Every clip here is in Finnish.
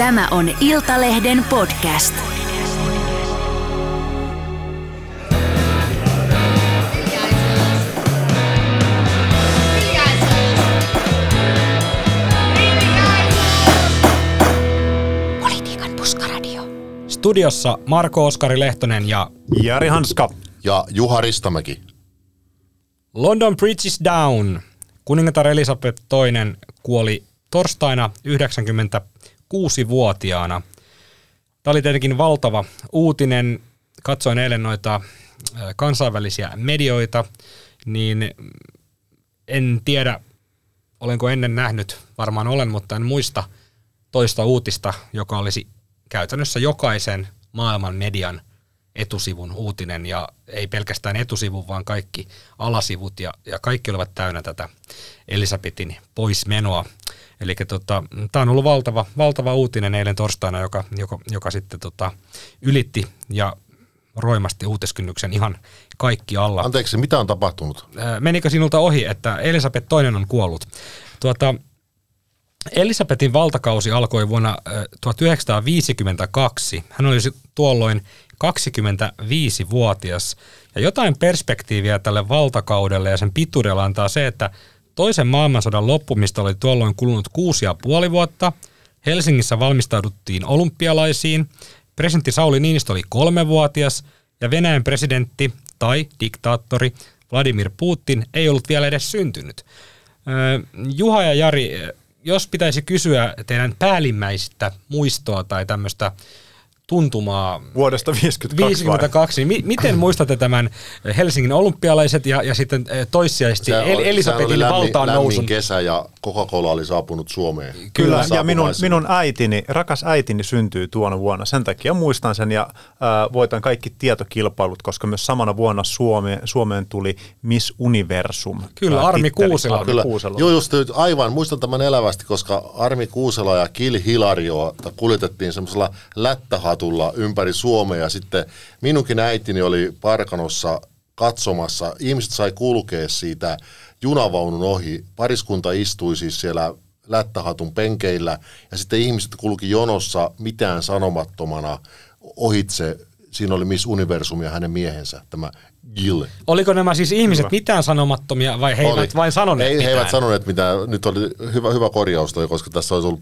Tämä on Iltalehden podcast. Politiikan puskaradio. Studiossa Marko Oskari Lehtonen ja Jari Hanska. Ja Juha Ristamäki. London Bridge is down. Kuningatar Elisabeth II kuoli torstaina 96-vuotiaana. Tämä oli tietenkin valtava uutinen. Katsoin eilen noita kansainvälisiä medioita, niin en tiedä, olenko ennen nähnyt, varmaan olen, mutta en muista toista uutista, joka olisi käytännössä jokaisen maailman median etusivun uutinen ja ei pelkästään etusivun, vaan kaikki alasivut ja, ja kaikki olivat täynnä tätä Elisabetin poismenoa. Eli tota, tämä on ollut valtava, valtava uutinen eilen torstaina, joka, joka, joka sitten tota, ylitti ja roimasti uutiskynnyksen ihan kaikki alla. Anteeksi, mitä on tapahtunut? Menikö sinulta ohi, että Elisabeth toinen on kuollut? Tuota, Elisabetin valtakausi alkoi vuonna 1952. Hän oli tuolloin 25-vuotias. Ja jotain perspektiiviä tälle valtakaudelle ja sen pituudella antaa se, että toisen maailmansodan loppumista oli tuolloin kulunut kuusi ja puoli vuotta. Helsingissä valmistauduttiin olympialaisiin. Presidentti Sauli Niinistö oli kolmevuotias ja Venäjän presidentti tai diktaattori Vladimir Putin ei ollut vielä edes syntynyt. Juha ja Jari, jos pitäisi kysyä teidän päällimmäistä muistoa tai tämmöistä tuntumaa. Vuodesta 52. 52. Niin miten muistatte tämän Helsingin olympialaiset ja, ja sitten eh, toissijaisesti El- Elisabetin valtaan nousun? kesä ja Coca-Cola oli saapunut Suomeen. Kyllä, ja minun, minun äitini, rakas äitini syntyy tuona vuonna. Sen takia muistan sen ja äh, voitan kaikki tietokilpailut, koska myös samana vuonna Suomeen, Suomeen tuli Miss Universum. Kyllä, Armi Kuusela. Armi Kyllä. Kuusela. Joo, just aivan. Muistan tämän elävästi, koska Armi Kuusela ja Kil Hilario kuljetettiin semmoisella lättähat katulla ympäri Suomea sitten minunkin äitini oli Parkanossa katsomassa. Ihmiset sai kulkea siitä junavaunun ohi. Pariskunta istui siis siellä lättähatun penkeillä ja sitten ihmiset kulki jonossa mitään sanomattomana ohitse. Siinä oli Miss Universum ja hänen miehensä, tämä Gil. Oliko nämä siis ihmiset hyvä. mitään sanomattomia vai he eivät vain sanoneet Ei, mitään? He eivät sanoneet mitään. Nyt oli hyvä, hyvä korjaus toi, koska tässä olisi ollut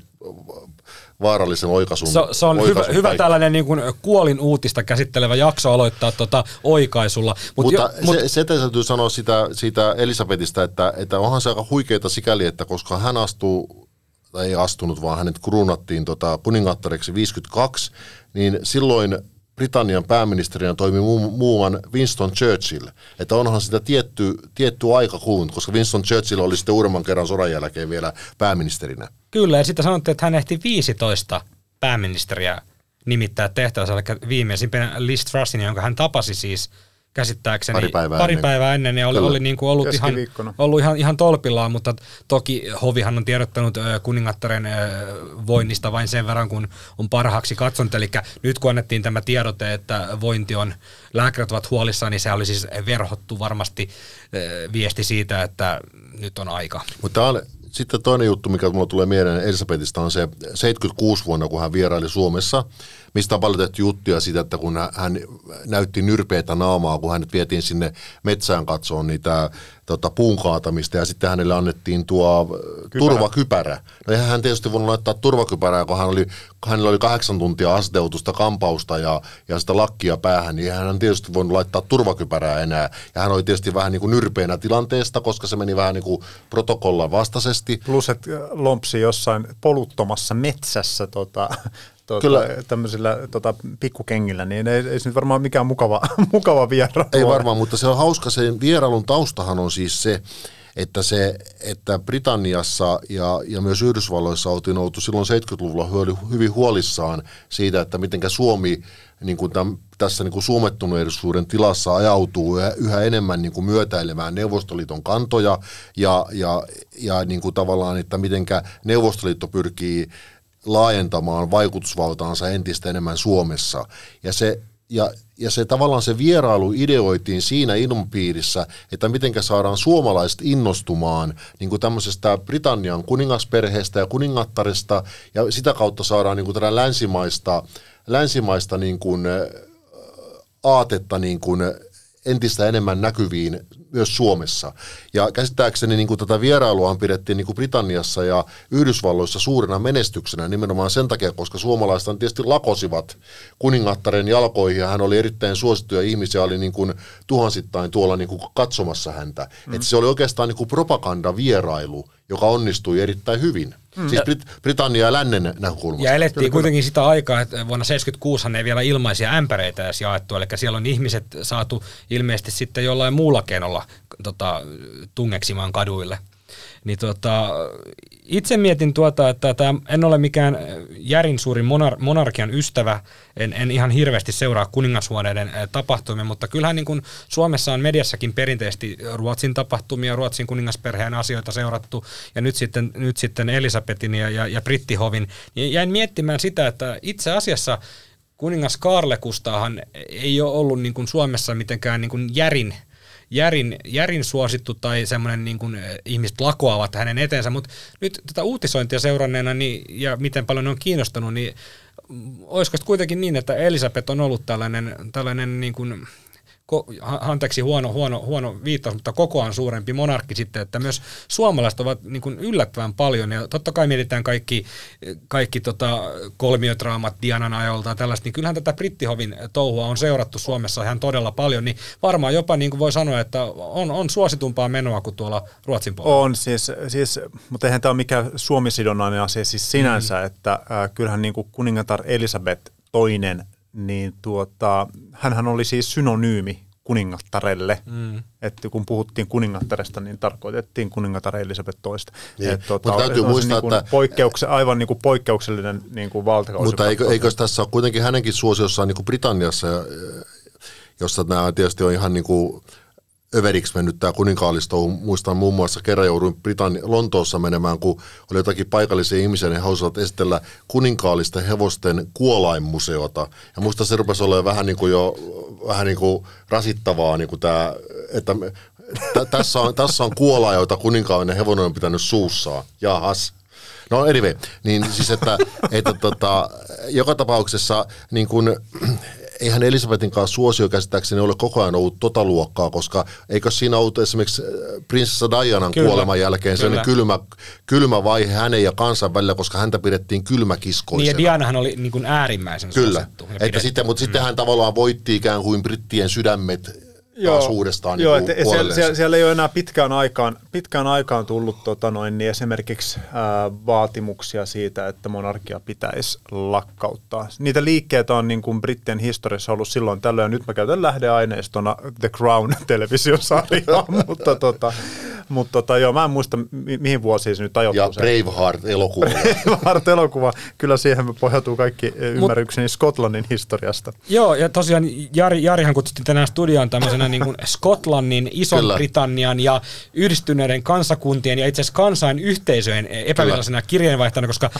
vaarallisen oikaisun. Se, se on oikaisun hyvä, hyvä tällainen niin kuin kuolin uutista käsittelevä jakso aloittaa tuota oikaisulla. Mut Mutta jo, mut, se, se täytyy sanoa sitä, siitä Elisabetista, että, että onhan se aika huikeita sikäli, että koska hän astuu tai ei astunut, vaan hänet kruunattiin tota, kuningattareksi 52, niin silloin Britannian pääministerinä toimi muu, muuan Winston Churchill. Että onhan sitä tietty, tietty aika kulunut, koska Winston Churchill oli sitten uudemman kerran sodan jälkeen vielä pääministerinä. Kyllä, ja sitten sanottiin, että hän ehti 15 pääministeriä nimittää tehtävänsä, eli viimeisimpänä Liz Trussin, jonka hän tapasi siis – käsittääkseni pari päivää, pari ennen. päivää ennen ja oli, oli niin kuin ollut, ihan, ollut ihan, ihan tolpillaan, mutta toki Hovihan on tiedottanut kuningattaren voinnista vain sen verran, kun on parhaaksi katsonut. Eli nyt kun annettiin tämä tiedote, että vointi on, lääkärit ovat huolissaan, niin se oli siis verhottu varmasti viesti siitä, että nyt on aika. Mutta sitten toinen juttu, mikä mulle tulee mieleen Elisabetista, on se 76 vuonna, kun hän vieraili Suomessa, mistä on paljon tehty juttuja siitä, että kun hän näytti nyrpeitä naamaa, kun hänet vietiin sinne metsään katsoon niitä tota, puun kaatamista ja sitten hänelle annettiin tuo Kypärä. turvakypärä. No eihän hän tietysti voinut laittaa turvakypärää, kun hän oli, hänellä oli kahdeksan tuntia asteutusta kampausta ja, ja sitä lakkia päähän, niin hän tietysti voinut laittaa turvakypärää enää. Ja hän oli tietysti vähän niin kuin nyrpeänä tilanteesta, koska se meni vähän niin kuin protokollan vastaisesti. Plus, että lompsi jossain poluttomassa metsässä tota, tuota, Kyllä. tämmöisillä tota, pikkukengillä, niin ei, ei se nyt varmaan mikään mukava, mukava vierailu Ei varmaan, mutta se on hauska, sen vierailun taustahan on siis se, että, se, että Britanniassa ja, ja myös Yhdysvalloissa oltiin oltu silloin 70-luvulla hyvin huolissaan siitä, että miten Suomi niin kuin tämän, tässä niin kuin suomettuneisuuden tilassa ajautuu yhä, yhä enemmän niin kuin myötäilemään Neuvostoliiton kantoja ja, ja, ja niin kuin tavallaan, että miten Neuvostoliitto pyrkii laajentamaan vaikutusvaltaansa entistä enemmän Suomessa. Ja se ja, ja se tavallaan se vierailu ideoitiin siinä ilmapiirissä, että miten saadaan suomalaiset innostumaan niin kuin tämmöisestä Britannian kuningasperheestä ja kuningattaresta, ja sitä kautta saadaan niin kuin tätä länsimaista, länsimaista niin kuin, aatetta niin kuin entistä enemmän näkyviin myös Suomessa. Ja käsittääkseni niin kuin tätä vierailua pidettiin niin kuin Britanniassa ja Yhdysvalloissa suurena menestyksenä nimenomaan sen takia, koska suomalaiset tietysti lakosivat kuningattaren jalkoihin ja hän oli erittäin suosittu ja ihmisiä oli niin kuin tuhansittain tuolla niin kuin katsomassa häntä. Mm. Että se oli oikeastaan niin kuin propagandavierailu, joka onnistui erittäin hyvin. Mm. Siis Brit- Britannia ja lännen näkökulmasta. Ja elettiin kyllä, kuitenkin sitä aikaa, että vuonna 1976 ei vielä ilmaisia ämpäreitä edes jaettu, eli siellä on ihmiset saatu ilmeisesti sitten jollain muulla keinolla tota, tungeksimaan kaduille. Niin tota, itse mietin tuota, että tämä, en ole mikään järin suuri monar, monarkian ystävä, en, en ihan hirveästi seuraa kuningashuoneiden tapahtumia, mutta kyllähän niin kuin Suomessa on mediassakin perinteisesti Ruotsin tapahtumia, Ruotsin kuningasperheen asioita seurattu, ja nyt sitten, nyt sitten Elisabetin ja, ja, ja Brittihovin, niin jäin miettimään sitä, että itse asiassa kuningas Karlekustahan ei ole ollut niin kuin Suomessa mitenkään niin kuin järin järin, järin suosittu tai semmoinen niin kuin ihmiset lakoavat hänen eteensä, mutta nyt tätä uutisointia seuranneena niin, ja miten paljon ne on kiinnostunut, niin olisiko kuitenkin niin, että Elisabeth on ollut tällainen, tällainen niin kuin anteeksi huono, huono, huono viittaus, mutta kokoaan suurempi monarkki sitten, että myös suomalaiset ovat niin kuin yllättävän paljon, ja totta kai mietitään kaikki, kaikki tota kolmiotraamat Dianan ajolta ja tällaista, niin kyllähän tätä Brittihovin touhua on seurattu Suomessa ihan todella paljon, niin varmaan jopa niin kuin voi sanoa, että on, on suositumpaa menoa kuin tuolla Ruotsin puolella. On, siis, siis mutta eihän tämä ole mikään suomisidonnainen asia siis sinänsä, mm. että äh, kyllähän niin kuin kuningatar Elisabeth toinen niin tuota, hänhän oli siis synonyymi kuningattarelle. Mm. Että kun puhuttiin kuningattaresta, niin tarkoitettiin kuningatar Elisabeth toista. Niin. Et, tuota, Mutta täytyy muistaa, niin että... Poikkeukse, aivan niin kuin poikkeuksellinen niin kuin valtakausi. Mutta eikö, eikö tässä ole kuitenkin hänenkin suosiossaan niin kuin Britanniassa, jossa nämä tietysti on ihan niin kuin överiksi mennyt tämä kuninkaallisto. Muistan muun muassa kerran jouduin Britanni- Lontoossa menemään, kun oli jotakin paikallisia ihmisiä, niin he halusivat esitellä kuninkaallisten hevosten kuolainmuseota. Ja muista se rupesi olemaan vähän niin kuin jo vähän niin kuin rasittavaa, niin kuin tämä, että tässä, on, tässä on kuola, joita kuninkaallinen hevonen on pitänyt suussaan. Jahas. No anyway, niin siis että, että tota, joka tapauksessa niin kuin, eihän Elisabetin kanssa suosio käsittääkseni ole koko ajan ollut tota luokkaa, koska eikö siinä ollut esimerkiksi äh, prinsessa Dianan kyllä, kuoleman jälkeen sellainen kylmä, kylmä vaihe hänen ja kansan välillä, koska häntä pidettiin kylmäkiskoisena. Niin ja Dianahan oli niin kuin äärimmäisen Kyllä, että sitten, mutta mm. sitten hän tavallaan voitti ikään kuin brittien sydämet joo, taas uudestaan joo, niin siellä, siellä, siellä, ei ole enää pitkään aikaan, pitkään aikaan tullut tota noin, niin esimerkiksi ää, vaatimuksia siitä, että monarkia pitäisi lakkauttaa. Niitä liikkeitä on niin kuin Brittien historiassa ollut silloin tällöin, nyt mä käytän lähdeaineistona The Crown-televisiosarjaa, mutta tota, mutta tota, joo, mä en muista mi- mihin vuosiin se nyt ajoittuu. Ja Braveheart-elokuva. Braveheart-elokuva, kyllä siihen pohjautuu kaikki ymmärrykseni Mut, Skotlannin historiasta. Joo, ja tosiaan Jari, Jarihan kutsutti tänään studioon tämmöisenä niin kuin Skotlannin, Ison-Britannian ja yhdistyneiden kansakuntien ja itse asiassa kansainyhteisöjen epävirallisena kirjeenvaihtajana, koska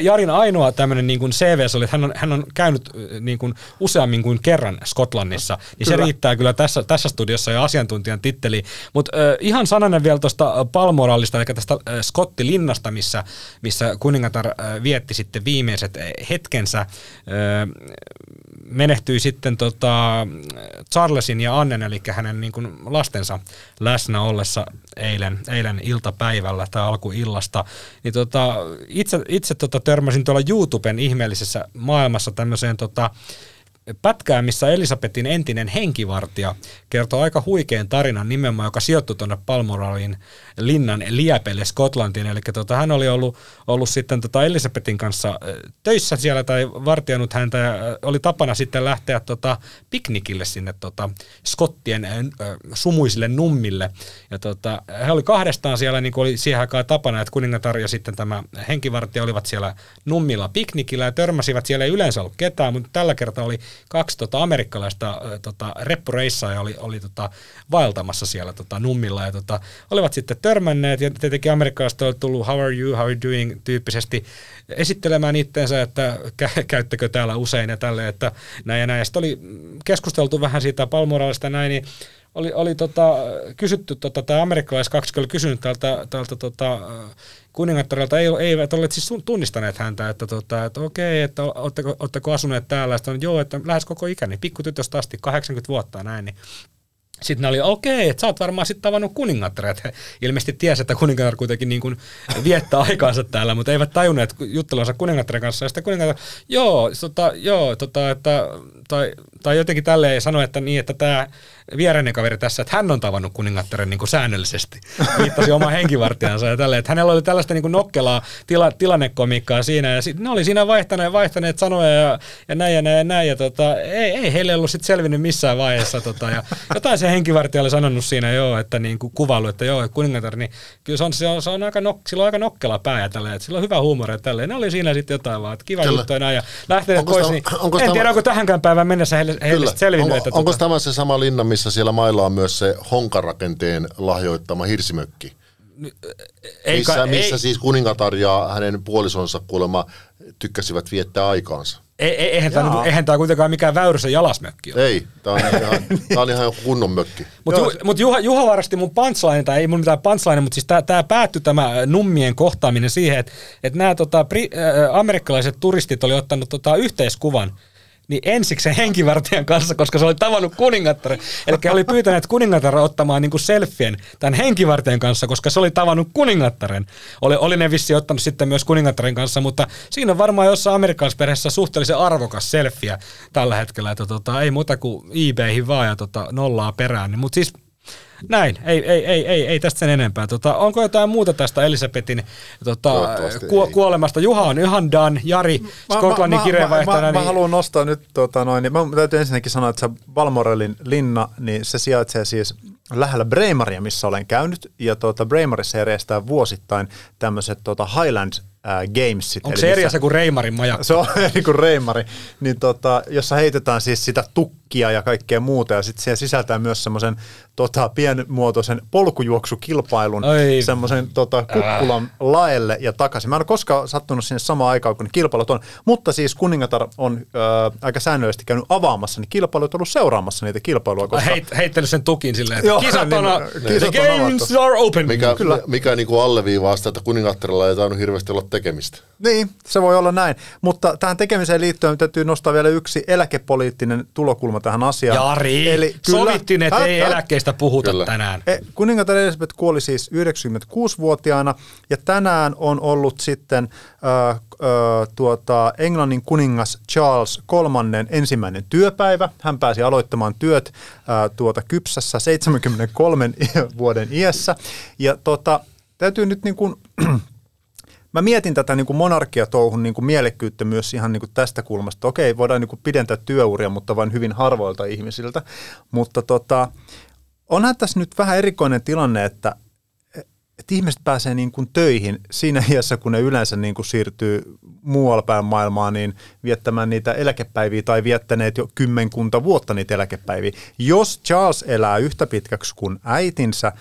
Jarin ainoa tämmöinen niin kuin CV oli, että hän on, hän on käynyt niin kuin useammin kuin kerran Skotlannissa, niin kyllä. se riittää kyllä tässä, tässä studiossa jo asiantuntijan titteli. Mutta äh, ihan sananen vielä tuosta Palmorallista, eli tästä Skottilinnasta, missä, missä kuningatar vietti sitten viimeiset hetkensä menehtyi sitten tota Charlesin ja Annen, eli hänen niin kuin lastensa läsnä ollessa eilen, eilen iltapäivällä tai alkuillasta. Niin tota, itse itse tota törmäsin tuolla YouTuben ihmeellisessä maailmassa tämmöiseen tota, pätkää, missä Elisabetin entinen henkivartija kertoo aika huikean tarinan nimenomaan, joka sijoittui tuonne Palmoralin linnan liepelle Skotlantiin. Eli tota, hän oli ollut, ollut sitten tota Elisabetin kanssa töissä siellä tai vartijannut häntä ja oli tapana sitten lähteä tota piknikille sinne tota Skottien äh, sumuisille nummille. Ja tota, he oli kahdestaan siellä, niin kuin oli siihen aikaan tapana, että kuningatar ja sitten tämä henkivartija olivat siellä nummilla piknikillä ja törmäsivät siellä ei yleensä ollut ketään, mutta tällä kertaa oli kaksi tota, amerikkalaista tota, reppureissaa oli, oli tota, vaeltamassa siellä tota, nummilla ja tota, olivat sitten törmänneet ja tietenkin amerikkalaiset olivat tullut how are you, how are you doing tyyppisesti esittelemään itteensä, että kä- käyttäkö täällä usein ja tälle, että näin ja näin. Ja sitten oli keskusteltu vähän siitä palmoraalista näin, niin oli, oli tota, kysytty, tota, tämä amerikkalaiskaksi oli kysynyt tältä, tältä tota, kuningattarilta, ei, eivät olleet siis tunnistaneet häntä, että, tota, että okei, että oletteko, oletteko asuneet täällä, sitten joo, että lähes koko ikäni, pikkutytöstä asti, 80 vuotta näin, niin sitten ne oli, okei, että sä oot varmaan sitten tavannut kuningattare. Että ilmeisesti tiesi, että kuningatar kuitenkin niin kuin viettää aikaansa täällä, mutta eivät tajunneet juttelunsa kuningattaren kanssa. Ja sitten kuningatar, joo, tota, joo tota, että, tai, tai jotenkin tälleen sanoi, että niin, että tämä viereinen kaveri tässä, että hän on tavannut kuningattaren niin kuin säännöllisesti. Viittasi oma henkivartijansa ja tälleen, että hänellä oli tällaista niin kuin nokkelaa tila, tilannekomiikkaa siinä ja sit, ne oli siinä vaihtaneet, vaihtaneet sanoja ja, ja näin ja näin ja näin ja tota, ei, ei heille ollut sitten selvinnyt missään vaiheessa tota, ja jotain se henkivartija oli sanonut siinä joo, että niin kuin kuvailu, että joo, kuningatar, niin kyllä se on, se on, se on aika, nok, sillä on aika nokkela pää ja tälleen, että sillä on hyvä huumori ja tälleen. Ne oli siinä sitten jotain vaan, että kiva kyllä. juttu ja näin ja lähteneet pois, niin onko en tiedä, onko tähänkään päivään mennessä heille, heille selvinnyt. Onko, että, onko tota, tämä se sama linna, missä siellä mailla on myös se honkarakenteen lahjoittama hirsimökki? Ei, missä, missä ei, siis kuningatar ja hänen puolisonsa kuulemma tykkäsivät viettää aikaansa. Ei, eihän, tämä, niinku- eihän tämä kuitenkaan mikään väyrysen jalasmökki ole. Ei, tämä on ihan, tämä on ihan kunnon mökki. Mutta ju, mut Juha, Juha varasti mun punchline, tai ei mun mitään punchline, mutta siis tämä päättyi tämä nummien kohtaaminen siihen, että et nämä tota, pri, äh, amerikkalaiset turistit oli ottanut tota, yhteiskuvan – niin ensiksi henkivartijan kanssa, koska se oli tavannut kuningattaren. Eli oli pyytäneet kuningattaren ottamaan niin selfien tämän henkivartijan kanssa, koska se oli tavannut kuningattaren. Oli, oli ne vissi ottanut sitten myös kuningattaren kanssa, mutta siinä on varmaan jossain amerikkalaisperheessä suhteellisen arvokas selfie tällä hetkellä, että tota, ei muuta kuin eBayhin vaan ja tota, nollaa perään. Mutta siis näin, ei, ei, ei, ei, ei tästä sen enempää. Tota, onko jotain muuta tästä Elisabetin tota, ku, kuolemasta? Juha on ihan done, Jari, Skotlannin kirjeenvaihtajana. Mä, mä, mä, niin... mä, haluan nostaa nyt, tota, noin, niin mä täytyy ensinnäkin sanoa, että se Balmorelin linna, niin se sijaitsee siis lähellä Breimaria, missä olen käynyt, ja tuota, Breimarissa järjestää vuosittain tämmöiset tuota Highland äh, Gamesit. Onko se eri asia kuin Reimarin majakka? Se on eri kuin Reimari, niin tota, jossa heitetään siis sitä tukkia ja kaikkea muuta, ja sitten siellä sisältää myös semmoisen tota, pienmuotoisen polkujuoksukilpailun semmoisen tota, kukkulan äh. laelle ja takaisin. Mä en ole koskaan sattunut sinne samaan aikaan, kun ne kilpailut on, mutta siis kuningatar on äh, aika säännöllisesti käynyt avaamassa, niin kilpailut on ollut seuraamassa niitä kilpailuja. Koska... Heit, heittänyt sen tukin silleen, että Joo, kisat on, niin, kisat the games are open. Mikä, Kyllä. mikä niin kuin alleviivaa sitä, että kuningattarilla ei tainnut hirveästi olla tekemistä. Niin, se voi olla näin. Mutta tähän tekemiseen liittyen täytyy nostaa vielä yksi eläkepoliittinen tulokulma tähän asiaan. Jari, Eli kyllä, sovittiin, että ei eläkkeistä puhuta kyllä. tänään. E, kuningatar Elisabeth kuoli siis 96-vuotiaana ja tänään on ollut sitten äh, äh, tuota, Englannin kuningas Charles kolmannen ensimmäinen työpäivä. Hän pääsi aloittamaan työt äh, tuota kypsässä 73 vuoden iässä. Ja tota, täytyy nyt niin kuin mä mietin tätä niin kuin monarkiatouhun niin kuin mielekkyyttä myös ihan niin kuin tästä kulmasta. Okei, voidaan niin kuin pidentää työuria, mutta vain hyvin harvoilta ihmisiltä. Mutta tota, onhan tässä nyt vähän erikoinen tilanne, että, että ihmiset pääsee niin kuin töihin siinä iässä, kun ne yleensä niin kuin siirtyy muualla päin maailmaa, niin viettämään niitä eläkepäiviä tai viettäneet jo kymmenkunta vuotta niitä eläkepäiviä. Jos Charles elää yhtä pitkäksi kuin äitinsä,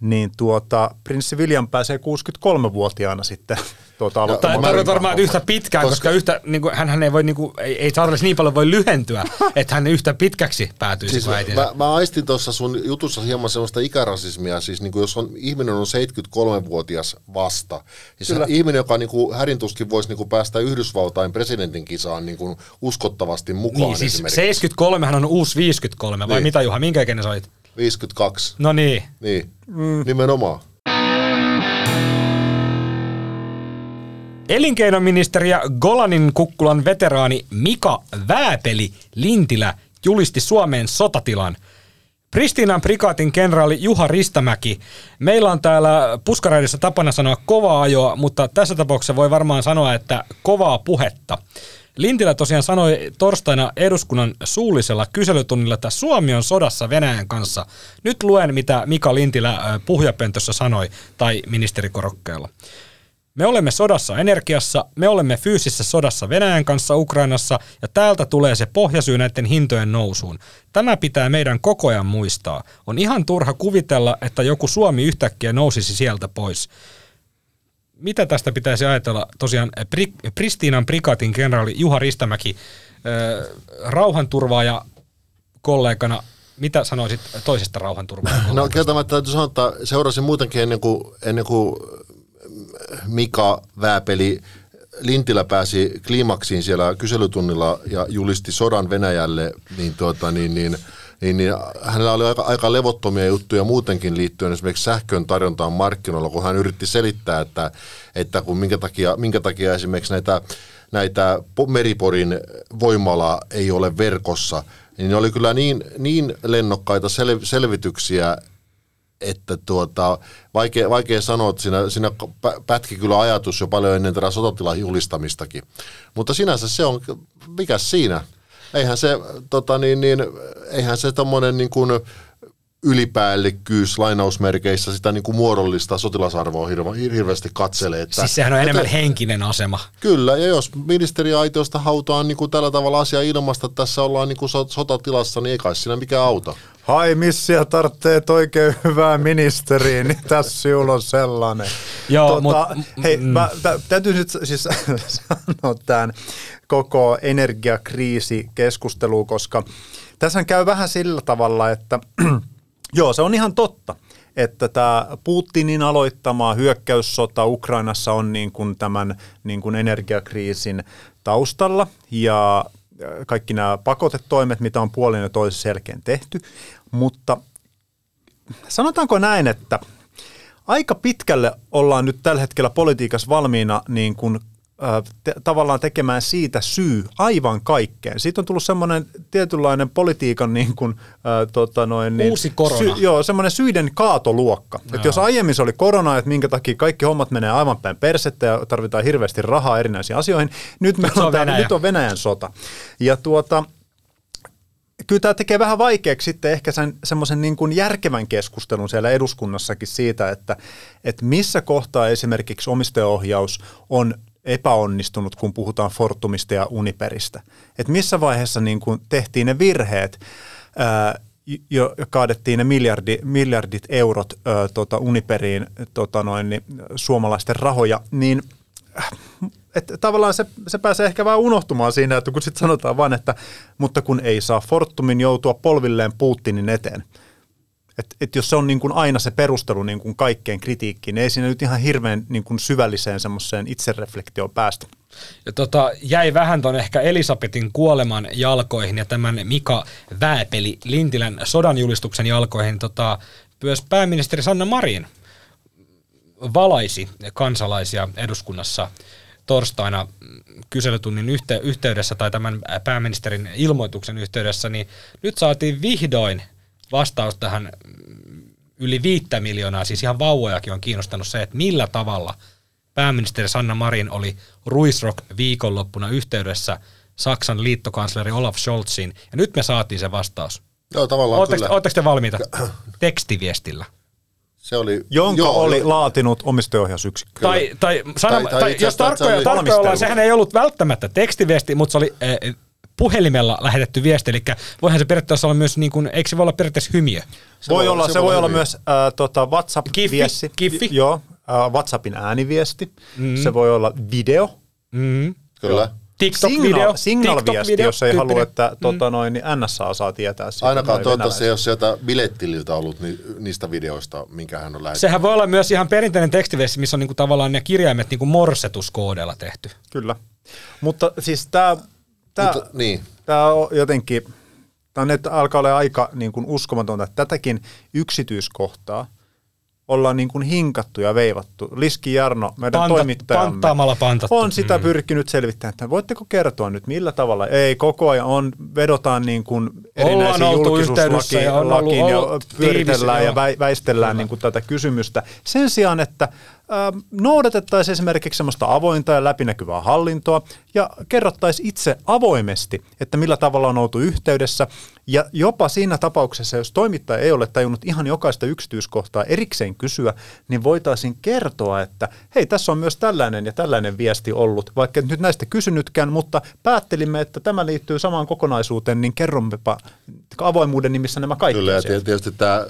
niin tuota, prinssi William pääsee 63-vuotiaana sitten tuota, aloittamaan. Tämä tarkoittaa varmaan yhtä pitkään, koska, koska yhtä, niin kuin, hän ei voi, niin kuin, ei, ei Charles niin paljon voi lyhentyä, että hän yhtä pitkäksi päätyisi siis mä, mä aistin tuossa sun jutussa hieman sellaista ikärasismia, siis niin kuin jos on, ihminen on 73-vuotias vasta, niin se ihminen, joka niin kuin, härintuskin voisi niin kuin, päästä Yhdysvaltain presidentin kisaan niin kuin, uskottavasti mukaan Niin, siis 73 hän on uusi 53, vai niin. mitä Juha, minkä ikäinen sä olit? 52. No niin. Niin, mm. nimenomaan. Elinkeinoministeri ja Golanin kukkulan veteraani Mika Vääpeli Lintilä julisti Suomeen sotatilan. Pristiinan prikaatin kenraali Juha Ristamäki. Meillä on täällä puskaraidissa tapana sanoa kovaa ajoa, mutta tässä tapauksessa voi varmaan sanoa, että kovaa puhetta. Lintilä tosiaan sanoi torstaina eduskunnan suullisella kyselytunnilla, että Suomi on sodassa Venäjän kanssa. Nyt luen, mitä Mika Lintilä puhujapöntössä sanoi, tai ministerikorokkeella. Me olemme sodassa energiassa, me olemme fyysisessä sodassa Venäjän kanssa Ukrainassa ja täältä tulee se pohjasyy näiden hintojen nousuun. Tämä pitää meidän koko ajan muistaa. On ihan turha kuvitella, että joku Suomi yhtäkkiä nousisi sieltä pois. Mitä tästä pitäisi ajatella? Tosiaan Pri- Pristiinan prikaatin kenraali Juha Ristämäki, äh, rauhanturvaaja kollegana, mitä sanoisit toisesta rauhanturvaajasta? No kieltämättä täytyy sanoa, että seurasin muutenkin ennen kuin, ennen kuin Mika Vääpeli Lintilä pääsi kliimaksiin siellä kyselytunnilla ja julisti sodan Venäjälle, niin, tuota, niin, niin, niin, niin hänellä oli aika, aika levottomia juttuja muutenkin liittyen esimerkiksi sähkön tarjontaan markkinoilla, kun hän yritti selittää, että, että kun minkä takia, minkä takia esimerkiksi näitä, näitä Meriporin voimala ei ole verkossa, niin ne oli kyllä niin, niin lennokkaita sel, selvityksiä, että tuota, vaikea, vaikea sanoa, että siinä, siinä pätki kyllä ajatus jo paljon ennen tätä sotatilan julistamistakin. Mutta sinänsä se on, mikä siinä? Eihän se, tota niin, niin, eihän se tommonen niin kuin, ylipäällikkyys lainausmerkeissä sitä niin kuin muodollista sotilasarvoa hirve, hirveästi katselee. Että, siis sehän on enemmän että, henkinen asema. Kyllä, ja jos ministeriaitiosta hautaan niin kuin tällä tavalla asia ilmasta, että tässä ollaan niin kuin sotatilassa, niin ei kai siinä mikään auta. Hai missia tarvitsee oikein hyvää ministeriä, niin tässä sinulla on sellainen. Joo, tota, mut, hei, mm. mä, täytyy nyt siis sanoa tämän koko energiakriisi keskusteluun, koska tässä käy vähän sillä tavalla, että Joo, se on ihan totta, että tämä Putinin aloittama hyökkäyssota Ukrainassa on niin kuin tämän niin kuin energiakriisin taustalla ja kaikki nämä pakotetoimet, mitä on puolin ja toisessa selkeän tehty, mutta sanotaanko näin, että aika pitkälle ollaan nyt tällä hetkellä politiikassa valmiina niin kuin te, tavallaan tekemään siitä syy aivan kaikkeen. Siitä on tullut semmoinen tietynlainen politiikan niin kuin, ää, tota noin, niin, Uusi korona. Sy, joo, semmoinen syiden kaatoluokka. Että jos aiemmin se oli korona, että minkä takia kaikki hommat menee aivan päin persettä ja tarvitaan hirveästi rahaa erinäisiin asioihin, nyt, me on, Venäjä. nyt on Venäjän sota. Ja tuota, kyllä tämä tekee vähän vaikeaksi sitten ehkä sen, semmoisen niin kuin järkevän keskustelun siellä eduskunnassakin siitä, että, että missä kohtaa esimerkiksi omistajaohjaus on epäonnistunut, kun puhutaan Fortumista ja Uniperistä. Et missä vaiheessa niin kun tehtiin ne virheet, ää, jo kaadettiin ne miljardi, miljardit eurot ää, tota Uniperiin tota noin, niin, suomalaisten rahoja, niin että tavallaan se, se pääsee ehkä vähän unohtumaan siinä, että kun sitten sanotaan vain, että mutta kun ei saa Fortumin joutua polvilleen Putinin eteen – että et jos se on niin kuin aina se perustelu niin kuin kaikkeen kritiikkiin, niin ei siinä nyt ihan hirveän niin kuin syvälliseen semmoiseen itsereflektioon päästä. Ja tota, jäi vähän ton ehkä Elisabetin kuoleman jalkoihin ja tämän Mika Vääpeli Lintilän sodanjulistuksen jalkoihin. Tota, myös pääministeri Sanna Marin valaisi kansalaisia eduskunnassa torstaina kyselytunnin yhte- yhteydessä tai tämän pääministerin ilmoituksen yhteydessä, niin nyt saatiin vihdoin – vastaus tähän yli viittä miljoonaa, siis ihan vauvojakin on kiinnostanut se, että millä tavalla pääministeri Sanna Marin oli Ruisrock viikonloppuna yhteydessä Saksan liittokansleri Olaf Scholziin, ja nyt me saatiin se vastaus. Joo, tavallaan Oletteko, kyllä. Oletteko te valmiita? Tekstiviestillä. Se oli, Jonka joo, oli laatinut omistajohjausyksikkö. Tai, tai, sana, tai, tai jos tarkkoja, tarkkoja ollaan, sehän ei ollut välttämättä tekstiviesti, mutta se oli äh, puhelimella lähetetty viesti, eli voihan se periaatteessa olla myös, niin kuin, eikö se voi olla periaatteessa hymiö? Se voi, olla, se, se voi olla myös äh, tota WhatsApp-viesti. Kiffi. Joo, äh, WhatsAppin ääniviesti. Mm. Se voi olla video. Mm. Kyllä. TikTok-video. Signal-viesti, jos ei halua, että tuota, noin, niin NSA saa tietää siitä. Ainakaan toivottavasti ei ole sieltä bilettililtä ollut ni, niistä videoista, minkä hän on lähettänyt. Sehän voi olla myös ihan perinteinen tekstiviesti, missä on niinku tavallaan ne kirjaimet niinku morsetuskoodeilla tehty. Kyllä. Mutta siis tämä Tämä, Mutta, niin. tämä on jotenkin, tämä nyt alkaa olla aika niin kuin uskomatonta, että tätäkin yksityiskohtaa ollaan niin kuin hinkattu ja veivattu. Liski Jarno, meidän Panta, toimittajamme, pantattu. on sitä mm. pyrkinyt selvittämään, että voitteko kertoa nyt millä tavalla. Ei, koko ajan on, vedotaan niin kuin erinäisiin ja on ollut- julkisuuslakiin ja ollut pyöritellään tiivis, ja joo. väistellään niin kuin tätä kysymystä. Sen sijaan, että noudatettaisiin esimerkiksi semmoista avointa ja läpinäkyvää hallintoa ja kerrottaisiin itse avoimesti, että millä tavalla on oltu yhteydessä. Ja jopa siinä tapauksessa, jos toimittaja ei ole tajunnut ihan jokaista yksityiskohtaa erikseen kysyä, niin voitaisiin kertoa, että hei, tässä on myös tällainen ja tällainen viesti ollut, vaikka nyt näistä kysynytkään, mutta päättelimme, että tämä liittyy samaan kokonaisuuteen, niin kerrommepa avoimuuden nimissä nämä kaikki Kyllä, ja tietysti tämä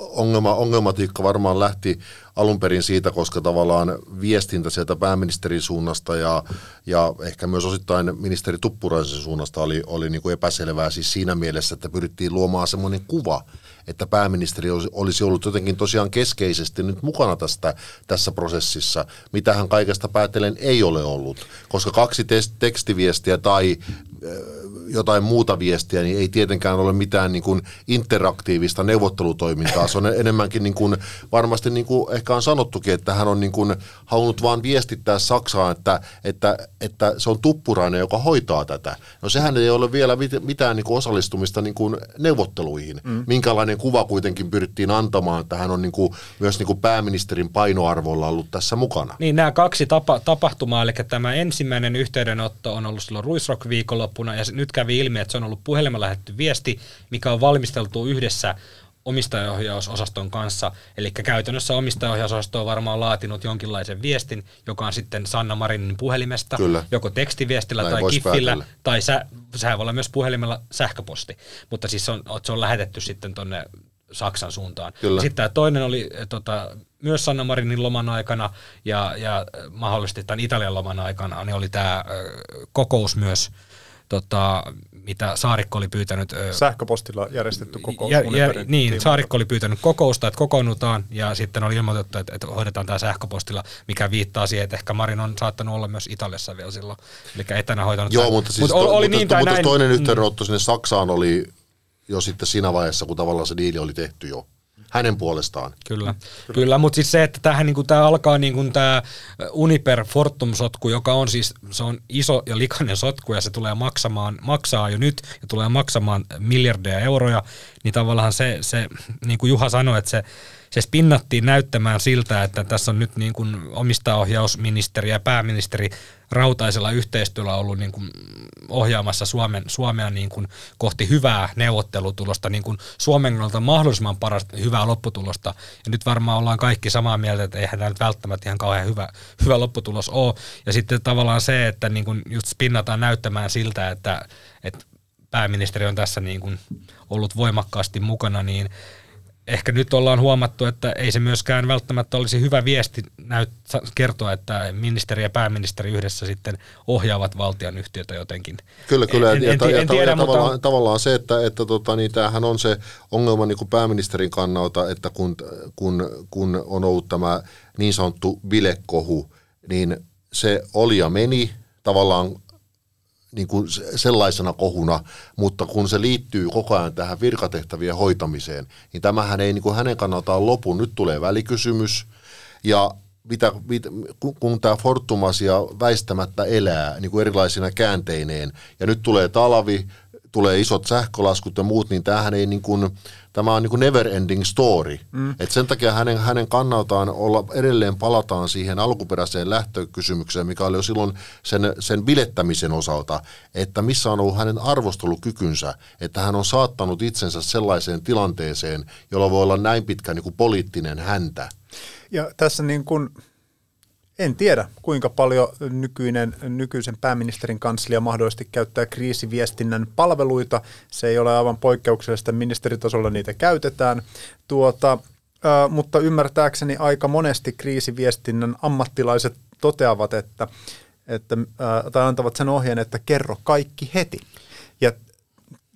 ongelma, ongelmatiikka varmaan lähti alun perin siitä, koska tavallaan viestintä sieltä pääministerin suunnasta ja, ja ehkä myös osittain ministeri Tuppuraisen suunnasta oli, oli niin kuin epäselvää siis siinä mielessä, että pyrittiin luomaan semmoinen kuva, että pääministeri olisi- ollut jotenkin tosiaan keskeisesti nyt mukana tästä, tässä prosessissa, mitä hän kaikesta päätellen ei ole ollut, koska kaksi tekstiviestiä tai jotain muuta viestiä, niin ei tietenkään ole mitään niin kuin interaktiivista neuvottelutoimintaa. Se on enemmänkin niin kuin, varmasti niin kuin ehkä on sanottukin, että hän on niin kuin halunnut vaan viestittää Saksaan, että, että, että se on tuppurainen, joka hoitaa tätä. No sehän ei ole vielä mit- mitään niin kuin osallistumista niin kuin neuvotteluihin. Mm. Minkälainen kuva kuitenkin pyrittiin antamaan, että hän on niin kuin, myös niin kuin pääministerin painoarvolla ollut tässä mukana. Niin nämä kaksi tapa, tapahtumaa, eli tämä ensimmäinen yhteydenotto on ollut silloin Ruisrock viikonloppuna, ja nyt kävi ilmi, että se on ollut puhelimella lähetty viesti, mikä on valmisteltu yhdessä omistajaohjausosaston kanssa. Eli käytännössä omistajaohjausosasto on varmaan laatinut jonkinlaisen viestin, joka on sitten Sanna Marinin puhelimesta, Kyllä. joko tekstiviestillä Näin tai kiffillä, päätellä. tai sä, sehän voi olla myös puhelimella sähköposti. Mutta siis se on, se on lähetetty sitten tuonne Saksan suuntaan. Kyllä. Sitten tämä toinen oli eh, tota, myös Sanna Marinin loman aikana ja, ja eh, mahdollisesti tämän Italian loman aikana, niin oli tämä kokous myös, tota, mitä Saarikko oli pyytänyt. Sähköpostilla järjestetty kokous. ja, Uniperin niin, tiimoilta. Saarikko oli pyytänyt kokousta, että kokoonnutaan ja sitten oli ilmoitettu, että, että hoidetaan tämä sähköpostilla, mikä viittaa siihen, että ehkä Marin on saattanut olla myös Italiassa vielä silloin, eli etänä hoitanut. Joo, mutta, siis Mut to, oli, oli mutta, niin mutta näin. toinen Mm. yhteydenotto sinne Saksaan oli jo sitten siinä vaiheessa, kun tavallaan se diili oli tehty jo hänen puolestaan. Kyllä, kyllä mutta siis se, että tämähän niinku, tää alkaa niinku tämä Uniper Fortum-sotku, joka on siis, se on iso ja likainen sotku ja se tulee maksamaan, maksaa jo nyt ja tulee maksamaan miljardeja euroja, niin tavallaan se, se niin kuin Juha sanoi, että se, se spinnattiin näyttämään siltä, että tässä on nyt niin kuin omistajaohjausministeri ja pääministeri rautaisella yhteistyöllä ollut niin kuin ohjaamassa Suomen, Suomea niin kuin kohti hyvää neuvottelutulosta, niin kuin Suomen kannalta mahdollisimman parasta hyvää lopputulosta. Ja nyt varmaan ollaan kaikki samaa mieltä, että eihän tämä nyt välttämättä ihan kauhean hyvä, hyvä lopputulos ole. Ja sitten tavallaan se, että niin kuin just spinnataan näyttämään siltä, että, että pääministeri on tässä niin kuin ollut voimakkaasti mukana, niin ehkä nyt ollaan huomattu, että ei se myöskään välttämättä olisi hyvä viesti näyt, kertoa, että ministeri ja pääministeri yhdessä sitten ohjaavat valtion yhtiötä jotenkin. Kyllä, kyllä. En, ja, en, ja, en tiedä, ja mutta tavallaan, tavallaan se, että, että tota, niin tämähän on se ongelma niin kuin pääministerin kannalta, että kun, kun, kun on ollut tämä niin sanottu bilekohu, niin se oli ja meni tavallaan niin kuin se- sellaisena kohuna, mutta kun se liittyy koko ajan tähän virkatehtävien hoitamiseen, niin tämähän ei niin kuin hänen kannaltaan lopu. Nyt tulee välikysymys ja mitä, mit, kun, kun tämä Fortum-asia väistämättä elää niin kuin erilaisina käänteineen ja nyt tulee talvi, tulee isot sähkölaskut ja muut, niin tämähän ei niin kuin, tämä on niin kuin never ending story. Mm. Et sen takia hänen, hänen kannaltaan olla, edelleen palataan siihen alkuperäiseen lähtökysymykseen, mikä oli jo silloin sen, sen bilettämisen osalta, että missä on ollut hänen arvostelukykynsä, että hän on saattanut itsensä sellaiseen tilanteeseen, jolla voi olla näin pitkä niin kuin poliittinen häntä. Ja tässä niin kuin, en tiedä, kuinka paljon nykyinen, nykyisen pääministerin kanslia mahdollisesti käyttää kriisiviestinnän palveluita. Se ei ole aivan poikkeuksellista, ministeritasolla niitä käytetään. Tuota, ää, mutta ymmärtääkseni aika monesti kriisiviestinnän ammattilaiset toteavat, että, että ää, tai antavat sen ohjeen, että kerro kaikki heti. Ja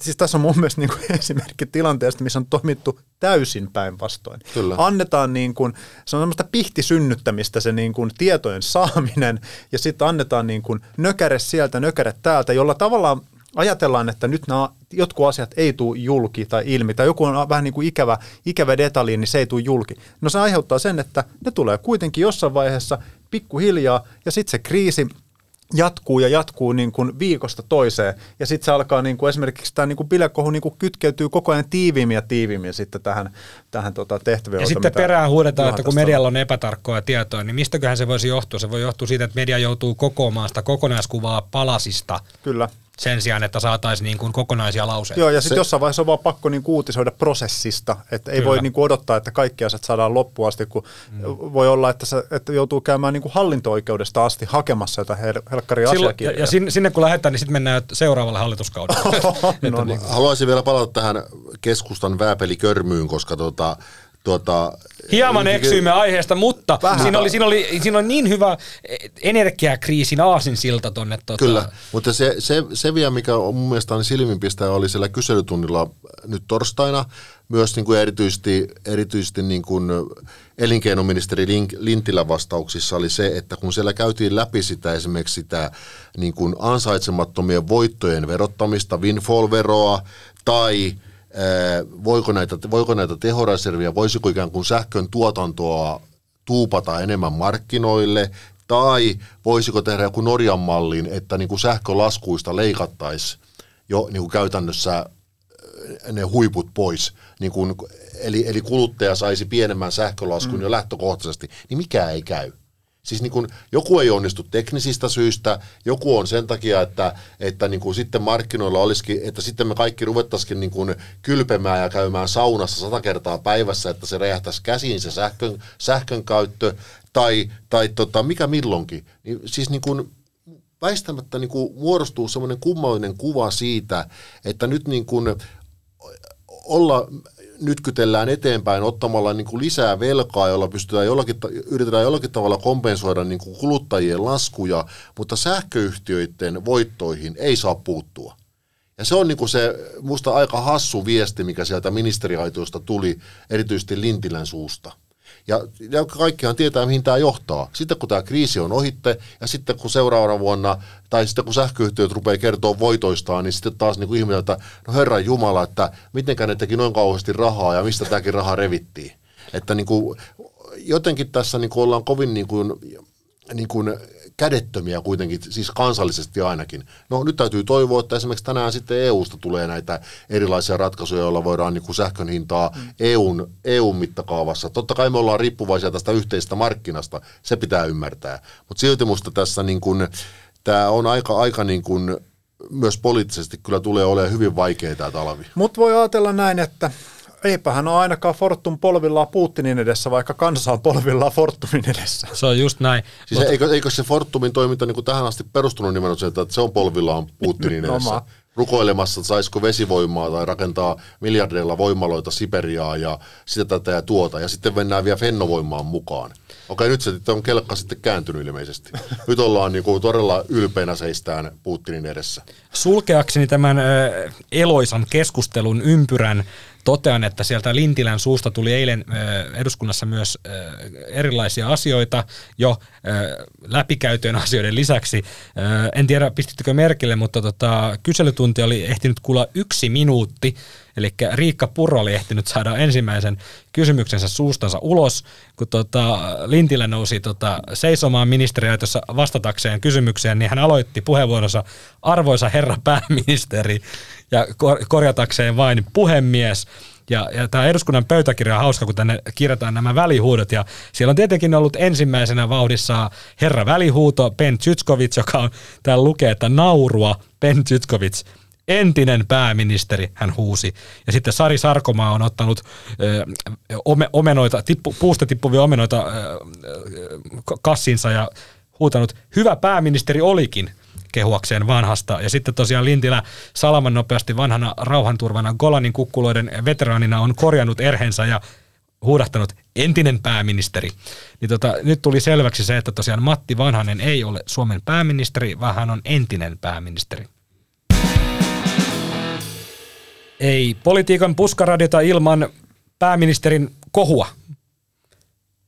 siis tässä on mun mielestä niin kuin esimerkki tilanteesta, missä on toimittu täysin päinvastoin. Kyllä. Annetaan niin kuin, se on semmoista pihtisynnyttämistä se niin kuin tietojen saaminen ja sitten annetaan niin kuin nökäre sieltä, nökäre täältä, jolla tavallaan ajatellaan, että nyt nämä jotkut asiat ei tule julki tai ilmi, tai joku on vähän niin kuin ikävä, ikävä detalji, niin se ei tule julki. No se aiheuttaa sen, että ne tulee kuitenkin jossain vaiheessa pikkuhiljaa, ja sitten se kriisi jatkuu ja jatkuu niin kuin viikosta toiseen. Ja sitten se alkaa niin kuin esimerkiksi tämä niin kuin bilekohu niin kuin kytkeytyy koko ajan tiiviimmin ja tiiviimmin sitten tähän, tähän tota tehtäviin. Ja sitten perään huudetaan, että kun medialla on epätarkkoja tietoa, niin mistäköhän se voisi johtua? Se voi johtua siitä, että media joutuu kokoamaan sitä kokonaiskuvaa palasista. Kyllä sen sijaan, että saataisiin niin kuin kokonaisia lauseita. Joo, ja sitten jossain vaiheessa on vaan pakko niin uutisoida prosessista, että ei Kyllä. voi niin kuin odottaa, että kaikki asiat saadaan loppuun asti, kun mm. voi olla, että, se, että joutuu käymään niin kuin hallinto-oikeudesta asti hakemassa jotain hel- helkkaria asiakirjaa. Ja, ja sinne, sinne kun lähdetään, niin sitten mennään seuraavalle hallituskaudelle. no, niin. Haluaisin vielä palata tähän keskustan vääpelikörmyyn, koska tuota, tuota, Hieman eksyimme aiheesta, mutta siinä oli, siinä, oli, siinä oli niin hyvä energiakriisin aasinsilta tonne. Tota. Kyllä, mutta se, se, se vielä, mikä on mun mielestä on silminpistäjä, oli siellä kyselytunnilla nyt torstaina, myös niin kuin erityisesti, erityisesti niin kuin elinkeinoministeri Lintilän vastauksissa oli se, että kun siellä käytiin läpi sitä esimerkiksi sitä niin kuin ansaitsemattomien voittojen verottamista, windfall-veroa tai – voiko näitä, voiko näitä tehoreserviä, voisiko ikään kuin sähkön tuotantoa tuupata enemmän markkinoille, tai voisiko tehdä joku Norjan mallin, että niin kuin sähkölaskuista leikattaisiin jo niin kuin käytännössä ne huiput pois, niin kuin, eli, eli kuluttaja saisi pienemmän sähkölaskun mm. jo lähtökohtaisesti, niin mikä ei käy. Siis niin kuin, joku ei onnistu teknisistä syistä, joku on sen takia, että, että niin kuin sitten markkinoilla olisikin, että sitten me kaikki ruvettaisiin niin kuin kylpemään ja käymään saunassa sata kertaa päivässä, että se räjähtäisi käsiin se sähkön, sähkön käyttö, tai, tai tota, mikä milloinkin. Niin, siis niin kuin, väistämättä niin kuin muodostuu semmoinen kummallinen kuva siitä, että nyt niin kuin olla nytkytellään eteenpäin ottamalla niin kuin lisää velkaa, jolla pystytään jollakin, yritetään jollakin tavalla kompensoida niin kuin kuluttajien laskuja, mutta sähköyhtiöiden voittoihin ei saa puuttua. Ja se on niin kuin se musta aika hassu viesti, mikä sieltä ministeriaitoista tuli, erityisesti Lintilän suusta – ja, ja kaikkihan tietää, mihin tämä johtaa. Sitten kun tämä kriisi on ohitte, ja sitten kun seuraavana vuonna, tai sitten kun sähköyhtiöt rupeaa kertoa voitoistaan, niin sitten taas niin ihmetellään, että no herran jumala, että mitenkä ne teki noin kauheasti rahaa, ja mistä tämäkin raha revittiin. Että niin kuin, jotenkin tässä niin kuin ollaan kovin niin kuin, niin kuin kädettömiä kuitenkin, siis kansallisesti ainakin. No nyt täytyy toivoa, että esimerkiksi tänään sitten EUsta tulee näitä erilaisia ratkaisuja, joilla voidaan niin kuin sähkön hintaa mm. EUn, EUn mittakaavassa. Totta kai me ollaan riippuvaisia tästä yhteisestä markkinasta, se pitää ymmärtää. Mutta silti musta tässä niin kuin, tämä on aika, aika niin kuin, myös poliittisesti kyllä tulee olemaan hyvin vaikeaa tämä talvi. Mutta voi ajatella näin, että Eipä hän ole ainakaan Fortum polvillaan Putinin edessä, vaikka kansa on polvillaan Fortumin edessä. Se on just näin. Siis Mutta... eikö, eikö se Fortumin toiminta niin kuin tähän asti perustunut nimenomaan että se on polvillaan Putinin edessä? rukoilemassa, että saisiko vesivoimaa tai rakentaa miljardeilla voimaloita Siperiaa ja sitä tätä ja tuota. Ja sitten mennään vielä Fennovoimaan mukaan. Okei, nyt se on kelkka sitten kääntynyt ilmeisesti. Nyt ollaan niin kuin todella ylpeänä seistään Putinin edessä. Sulkeakseni tämän eloisan keskustelun ympyrän totean, että sieltä Lintilän suusta tuli eilen eduskunnassa myös erilaisia asioita jo läpikäytyjen asioiden lisäksi. En tiedä, pistittekö merkille, mutta tota, kyselytunti oli ehtinyt kuulla yksi minuutti, eli Riikka Purro oli ehtinyt saada ensimmäisen kysymyksensä suustansa ulos, kun tota, Lintilä nousi tota, seisomaan ministeriaitossa vastatakseen kysymykseen, niin hän aloitti puheenvuoronsa arvoisa herra pääministeri ja kor- korjatakseen vain puhemies. Ja, ja tämä eduskunnan pöytäkirja on hauska, kun tänne kirjataan nämä välihuudot. Ja siellä on tietenkin ollut ensimmäisenä vauhdissa herra välihuuto, Ben Zytskovic, joka on, täällä lukee, että naurua, Ben Zytskovic entinen pääministeri, hän huusi. Ja sitten Sari Sarkomaa on ottanut ö, ome, omenoita, tippu, puusta tippuvia omenoita ö, kassinsa ja huutanut, hyvä pääministeri olikin kehuakseen vanhasta. Ja sitten tosiaan Lintilä salaman nopeasti vanhana rauhanturvana Golanin kukkuloiden veteraanina on korjannut erhensä ja huudahtanut entinen pääministeri. Niin tota, nyt tuli selväksi se, että tosiaan Matti Vanhanen ei ole Suomen pääministeri, vaan hän on entinen pääministeri. Ei politiikan puskaradiota ilman pääministerin kohua.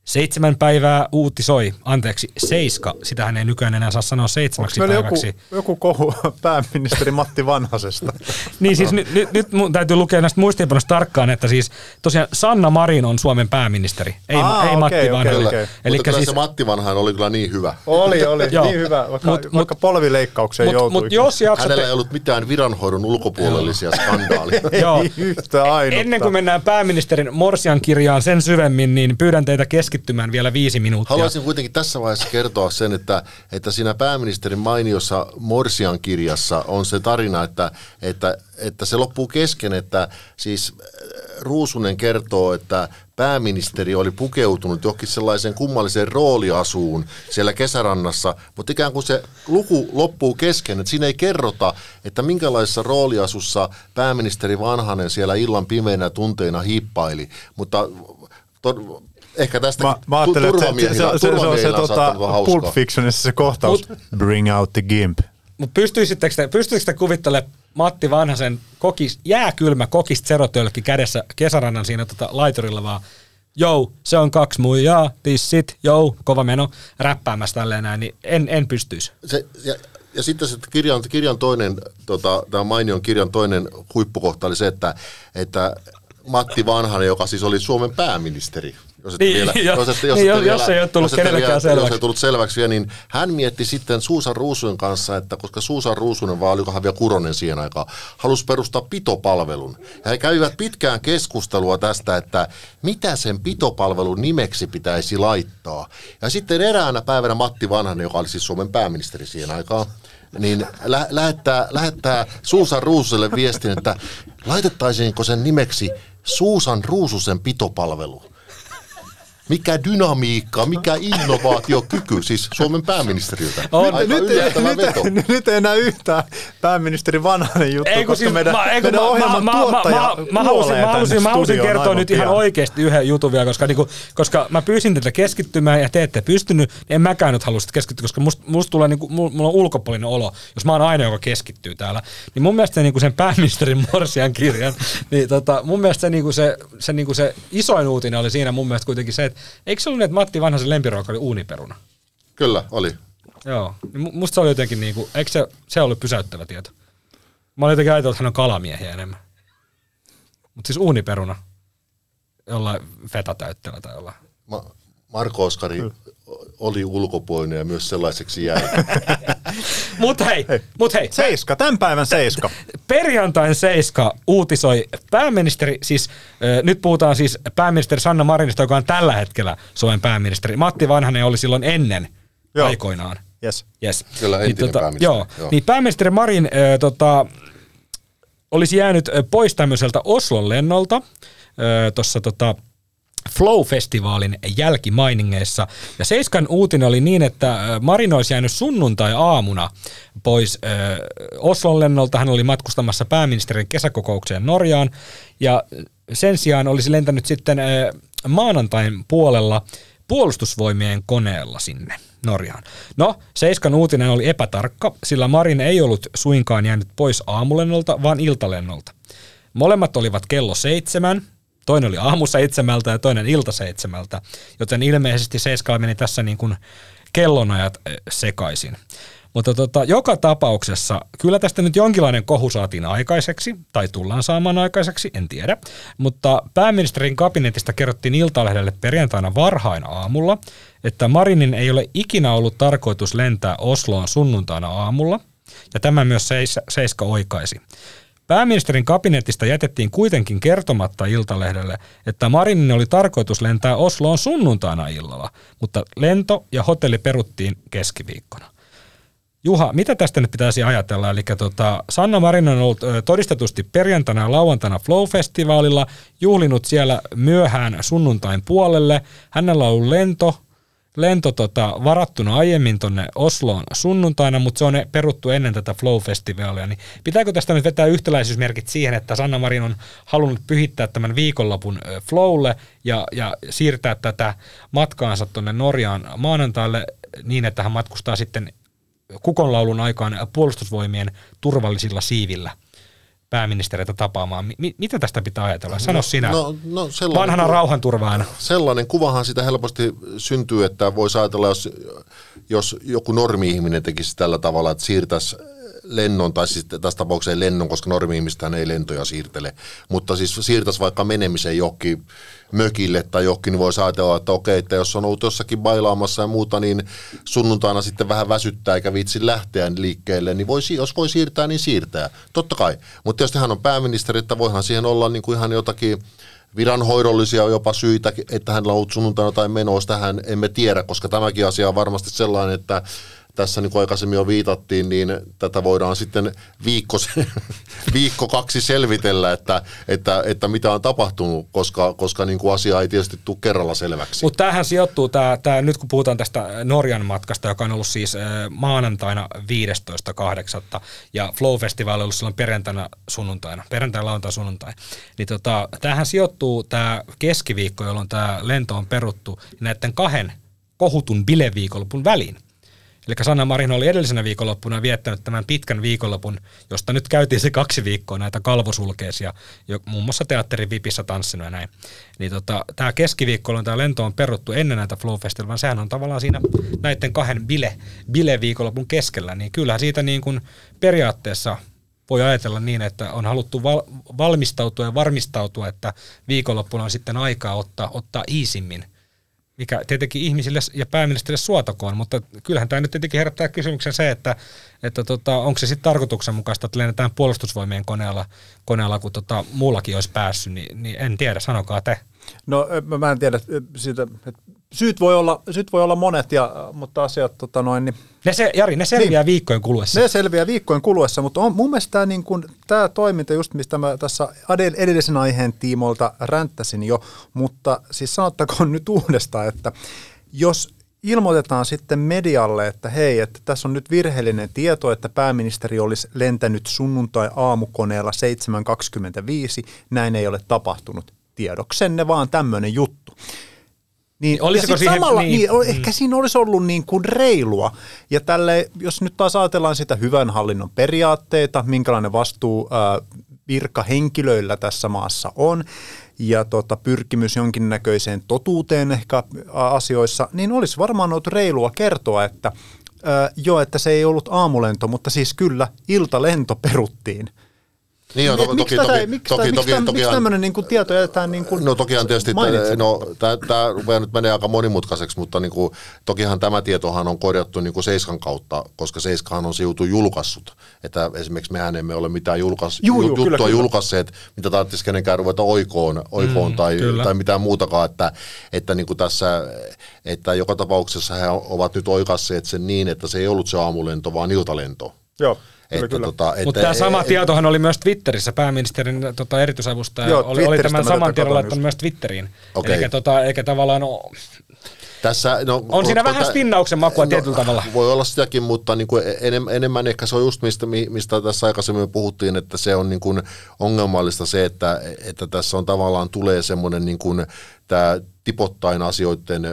Seitsemän päivää uutisoi, anteeksi, seiska, sitähän ei nykyään enää saa sanoa seitsemäksi Meillä joku, päiväksi. joku kohu pääministeri Matti Vanhasesta. Niin siis nyt, nyt, nyt mun täytyy lukea näistä muistiinpanoista tarkkaan, että siis tosiaan Sanna Marin on Suomen pääministeri, ei, Aa, ei okei, Matti okei, Vanhanen. Mutta Elikkä kyllä siis, se Matti Vanhainen oli kyllä niin hyvä. Oli, oli. Joo. niin hyvä, vaikka, Mut- vaikka polvileikkaukseen mut, joutui. mut jos Hänellä jaksatte, ei ollut mitään viranhoidon ulkopuolellisia joo, yhtä ainutta. ennen kuin mennään pääministerin Morsian kirjaan sen syvemmin, niin pyydän teitä keskittymään vielä viisi minuuttia. Haluaisin kuitenkin tässä vaiheessa kertoa sen, että, että siinä pääministerin mainiossa Morsian kirjassa on se tarina, että, että, että se loppuu kesken, että siis äh, Ruusunen kertoo, että pääministeri oli pukeutunut johonkin sellaiseen kummalliseen rooliasuun siellä kesärannassa, mutta ikään kuin se luku loppuu kesken, että siinä ei kerrota, että minkälaisessa rooliasussa pääministeri Vanhanen siellä illan pimeinä tunteina hiippaili, mutta ehkä tästä Mä, mä ajattelin, että se, se, se, se, on se tota, Pulp Fictionissa se kohtaus. Bring out the gimp. Mutta pystyisittekö te, pystyisittekö te kuvittelemaan Matti Vanhasen kokis, jääkylmä kokis zerotölkki kädessä kesärannan siinä tota laiturilla vaan, jou, se on kaksi muijaa, tissit, jou, kova meno, räppäämässä tälleen näin, niin en, en pystyisi. se, ja, ja sitten se kirjan, kirjan toinen, tota, tämän mainion kirjan toinen huippukohta oli se, että, että Matti Vanhanen, joka siis oli Suomen pääministeri, jos ette Niin, vielä, jo- jos, ette, niin, jos- jos ei ole tullut jos kenellekään vielä- selväksi. Jos ei tullut selväksi vielä, niin hän mietti sitten Suusan Ruusunen kanssa, että koska Suusan Ruusunen, vaan olikohan vielä Kuronen siihen aikaan, halusi perustaa pitopalvelun. Ja he kävivät pitkään keskustelua tästä, että mitä sen pitopalvelun nimeksi pitäisi laittaa. Ja sitten eräänä päivänä Matti Vanhanen, joka oli siis Suomen pääministeri siihen aikaan, niin lä- lähettää, lähettää Suusan Ruususelle viestin, että laitettaisiinko sen nimeksi Suusan Ruususen pitopalvelu. Mikä dynamiikka, mikä innovaatiokyky, siis Suomen pääministeriltä. On. Aika Nyt, nyt, veto. nyt, nyt ei enää yhtään pääministeri Vanhanen juttu, Ei, koska siis meidän, mä, ei, meidän mä, ohjelman mä, mä, tuottaja mä, mä, halusin, kuolee mä halusin, mä halusin kertoa nyt ihan pian. oikeasti yhden jutun vielä, koska, niinku, koska mä pyysin tätä keskittymään ja te ette pystynyt, niin en mäkään nyt halua keskittyä, koska musta must tulee, niinku, mulla mulla on ulkopuolinen olo, jos mä oon aina, joka keskittyy täällä. Niin mun mielestä se, niinku sen pääministerin Morsian kirjan, niin tota, mun mielestä se, niinku se, se, niinku se isoin uutinen oli siinä mun mielestä kuitenkin se, että eikö se ollut niin, että Matti Vanhasen lempiruoka oli uuniperuna? Kyllä, oli. Joo, niin mu- musta se oli jotenkin niinku, eikö se, se ollut pysäyttävä tieto? Mä olin jotenkin ajatellut, että hän on kalamiehiä enemmän. Mutta siis uuniperuna. Jollain fetatäytteellä tai jollain. Ma- Marko Oskari oli ulkopuolinen ja myös sellaiseksi jäi. Mut hei, mut hei, Seiska, tämän päivän Seiska. perjantain Seiska uutisoi pääministeri, siis äh, nyt puhutaan siis pääministeri Sanna Marinista, joka on tällä hetkellä Suomen pääministeri. Matti Vanhanen oli silloin ennen Joo. aikoinaan. Yes. Yes. Kyllä, entinen pääministeri, Joo, joo. Niin pääministeri Marin äh, tota, olisi jäänyt pois tämmöiseltä Oslon lennolta äh, tuossa tota, Flow-festivaalin jälkimainingeissa. Ja Seiskan uutinen oli niin, että Marin olisi jäänyt sunnuntai-aamuna pois äh, Oslon lennolta. Hän oli matkustamassa pääministerin kesäkokoukseen Norjaan. Ja sen sijaan olisi lentänyt sitten äh, maanantain puolella puolustusvoimien koneella sinne Norjaan. No, Seiskan uutinen oli epätarkka, sillä Marin ei ollut suinkaan jäänyt pois aamulennolta, vaan iltalennolta. Molemmat olivat kello seitsemän, toinen oli aamu seitsemältä ja toinen ilta seitsemältä, joten ilmeisesti Seiskalla meni tässä niin kuin kellonajat eh, sekaisin. Mutta tota, joka tapauksessa kyllä tästä nyt jonkinlainen kohu saatiin aikaiseksi, tai tullaan saamaan aikaiseksi, en tiedä. Mutta pääministerin kabinetista kerrottiin Iltalehdelle perjantaina varhain aamulla, että Marinin ei ole ikinä ollut tarkoitus lentää Osloon sunnuntaina aamulla, ja tämä myös Seis- Seiska oikaisi. Pääministerin kabinetista jätettiin kuitenkin kertomatta Iltalehdelle, että Marinin oli tarkoitus lentää Osloon sunnuntaina illalla, mutta lento ja hotelli peruttiin keskiviikkona. Juha, mitä tästä nyt pitäisi ajatella? Eli tota, Sanna Marin on ollut todistetusti perjantaina ja lauantaina Flow-festivaalilla, juhlinut siellä myöhään sunnuntain puolelle. Hänellä on ollut lento, lento tota, varattuna aiemmin tonne Osloon sunnuntaina, mutta se on peruttu ennen tätä Flow-festivaalia. Niin pitääkö tästä nyt vetää yhtäläisyysmerkit siihen, että Sanna Marin on halunnut pyhittää tämän viikonlopun Flowlle ja, ja siirtää tätä matkaansa tuonne Norjaan maanantaille niin, että hän matkustaa sitten kukonlaulun aikaan puolustusvoimien turvallisilla siivillä pääministeriötä tapaamaan. Mi- mitä tästä pitää ajatella? Sano sinä. No, no Vanhana ku- rauhanturvaajana. sellainen kuvahan sitä helposti syntyy, että voisi ajatella, jos, jos joku normi-ihminen tekisi tällä tavalla, että siirtäisi lennon, tai siis tässä tapauksessa lennon, koska normi-ihmistähän ei lentoja siirtele, mutta siis siirtäisi vaikka menemisen johonkin mökille tai johonkin, niin voisi ajatella, että okei, että jos on ollut jossakin bailaamassa ja muuta, niin sunnuntaina sitten vähän väsyttää eikä viitsi lähteä liikkeelle, niin voi, jos voi siirtää, niin siirtää. Totta kai. Mutta tietysti hän on pääministeri, että voihan siihen olla niin kuin ihan jotakin viranhoidollisia jopa syitä, että hänellä on ollut sunnuntaina tai menoa, tähän emme tiedä, koska tämäkin asia on varmasti sellainen, että tässä niin kuin aikaisemmin jo viitattiin, niin tätä voidaan sitten viikko, viikko kaksi selvitellä, että, että, että mitä on tapahtunut, koska, koska niin kuin asia ei tietysti tule kerralla selväksi. Mutta tämähän sijoittuu, tää, tää, nyt kun puhutaan tästä Norjan matkasta, joka on ollut siis äh, maanantaina 15.8. ja Flow-festivaali on ollut silloin perjantaina sunnuntaina, perjantaina lauantai sunnuntai, niin tota, tämähän sijoittuu tämä keskiviikko, jolloin tämä lento on peruttu näiden kahden kohutun bileviikonlopun väliin. Eli Sanna Marin oli edellisenä viikonloppuna viettänyt tämän pitkän viikonlopun, josta nyt käytiin se kaksi viikkoa näitä kalvosulkeisia, jo, muun muassa teatterin vipissä tanssinut ja näin. Niin tota, tämä keskiviikko, tämä lento on peruttu ennen näitä Flow Festival, sehän on tavallaan siinä näiden kahden bile, bile viikonlopun keskellä, niin kyllähän siitä niin kuin periaatteessa voi ajatella niin, että on haluttu val- valmistautua ja varmistautua, että viikonloppuna on sitten aikaa ottaa, ottaa iisimmin – mikä tietenkin ihmisille ja pääministerille suotakoon, mutta kyllähän tämä nyt tietenkin herättää kysymyksen se, että, että tota, onko se sitten tarkoituksenmukaista, että lennetään puolustusvoimien koneella, koneella kun tota, muullakin olisi päässyt, niin, niin en tiedä, sanokaa te. No mä en tiedä siitä, että syyt voi olla, syyt voi olla monet, ja, mutta asiat tota noin, niin ne se, Jari, ne selviää niin, viikkojen kuluessa. Ne selviää viikkojen kuluessa, mutta on, mun mielestä tämä, niin kun, tämä toiminta, just mistä mä tässä edellisen aiheen tiimoilta ränttäsin jo, mutta siis sanottakoon nyt uudestaan, että jos ilmoitetaan sitten medialle, että hei, että tässä on nyt virheellinen tieto, että pääministeri olisi lentänyt sunnuntai-aamukoneella 7.25, näin ei ole tapahtunut. Tiedoksenne vaan tämmöinen juttu. Niin, Olisiko siihen, samalla, niin, niin, mm. ehkä siinä olisi ollut niin kuin reilua. Ja tälle, jos nyt taas ajatellaan sitä hyvän hallinnon periaatteita, minkälainen vastuu ää, virkahenkilöillä tässä maassa on, ja tota, pyrkimys jonkinnäköiseen totuuteen ehkä asioissa, niin olisi varmaan ollut reilua kertoa, että ää, joo, että se ei ollut aamulento, mutta siis kyllä iltalento peruttiin. Niin on, to, miksi toki, toki, miksi, toki, miksi, toki, miksi tämmöinen niin kuin tieto jätetään niin kuin No tokihan tietysti, no, tämä rupeaa nyt menee aika monimutkaiseksi, mutta niin kuin, tokihan tämä tietohan on korjattu niin kuin Seiskan kautta, koska Seiskahan on siutu julkaissut. Että esimerkiksi mehän emme ole mitään julkais, juu, juu, juttua kyllä, julkaisseet, mitä tarvitsisi kenenkään ruveta oikoon, oikoon mm, tai, tai mitään muutakaan, että, että niin kuin tässä, että joka tapauksessa he ovat nyt oikasseet sen niin, että se ei ollut se aamulento, vaan iltalento. Joo. Että, kyllä. Tota, että, Mutta tämä sama et, tietohan oli myös Twitterissä, pääministerin tota, erityisavustaja Joo, oli, oli tämän saman tiedon laittanut myös Twitteriin. Okay. Eikä, tota, eikä tavallaan ole, tässä, no, on siinä vähän spinnauksen makua no, tietyllä tavalla. Voi olla sitäkin, mutta niin kuin enemmän, enemmän ehkä se on just mistä, mistä tässä aikaisemmin puhuttiin, että se on niin kuin ongelmallista se, että, että tässä on tavallaan tulee semmoinen niin kuin tämä tipottain asioiden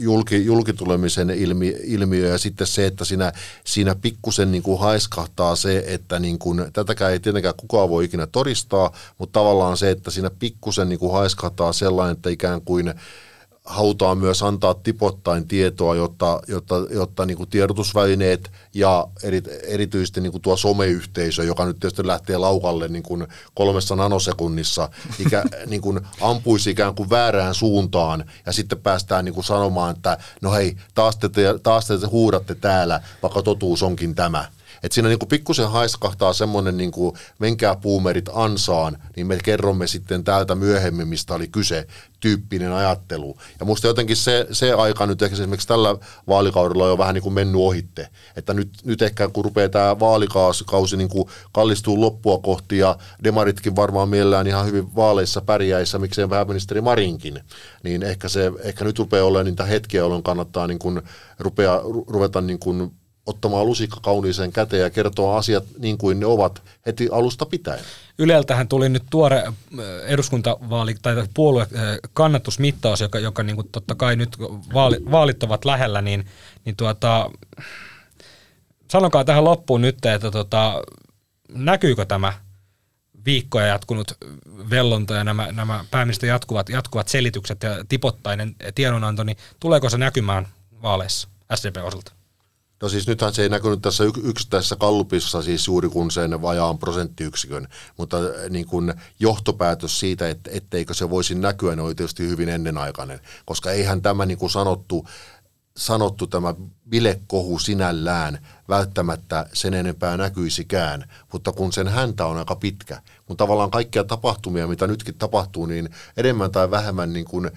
julki, julkitulemisen ilmi, ilmiö ja sitten se, että siinä, siinä pikkusen niin kuin haiskahtaa se, että niin kuin, tätäkään ei tietenkään kukaan voi ikinä todistaa, mutta tavallaan se, että siinä pikkusen niin kuin haiskahtaa sellainen, että ikään kuin halutaan myös antaa tipottain tietoa, jotta, jotta, jotta niin tiedotusvälineet ja eri, erityisesti niin tuo someyhteisö, joka nyt tietysti lähtee laukalle niin kuin kolmessa nanosekunnissa, ikä, niin kuin ampuisi ikään kuin väärään suuntaan ja sitten päästään niin kuin sanomaan, että no hei, taas te, taas te huudatte täällä, vaikka totuus onkin tämä. Että siinä niinku pikkusen haiskahtaa semmoinen, niinku, menkää puumerit ansaan, niin me kerromme sitten täältä myöhemmin, mistä oli kyse, tyyppinen ajattelu. Ja musta jotenkin se, se aika nyt ehkä esimerkiksi tällä vaalikaudella on jo vähän niin kuin mennyt ohitte. Että nyt, nyt ehkä kun rupeaa tämä vaalikausi niin kuin kallistuu loppua kohti ja demaritkin varmaan mielellään ihan hyvin vaaleissa pärjäissä, miksei pääministeri Marinkin, niin ehkä, se, ehkä nyt rupeaa olemaan niitä hetkiä, jolloin kannattaa niin kuin rupea, ruveta niin kuin ottamaan lusikka kauniiseen käteen ja kertoa asiat niin kuin ne ovat heti alusta pitäen. Yleltähän tuli nyt tuore äh, eduskuntavaali tai puolue äh, kannatusmittaus, joka, joka niin kuin totta kai nyt vaali, vaalit ovat lähellä, niin, niin tuota, sanokaa tähän loppuun nyt, että tota, näkyykö tämä viikkoja jatkunut vellonta ja nämä, nämä pääministerin jatkuvat, jatkuvat selitykset ja tipottainen tiedonanto, niin tuleeko se näkymään vaaleissa SDP osalta? No siis nythän se ei näkynyt tässä yksittäisessä kallupissa siis juuri kun sen vajaan prosenttiyksikön, mutta äh, niin kuin johtopäätös siitä, että etteikö se voisi näkyä, ne oli tietysti hyvin ennenaikainen, koska eihän tämä niin kuin sanottu, sanottu tämä bilekohu sinällään välttämättä sen enempää näkyisikään, mutta kun sen häntä on aika pitkä, kun tavallaan kaikkia tapahtumia, mitä nytkin tapahtuu, niin enemmän tai vähemmän niin kuin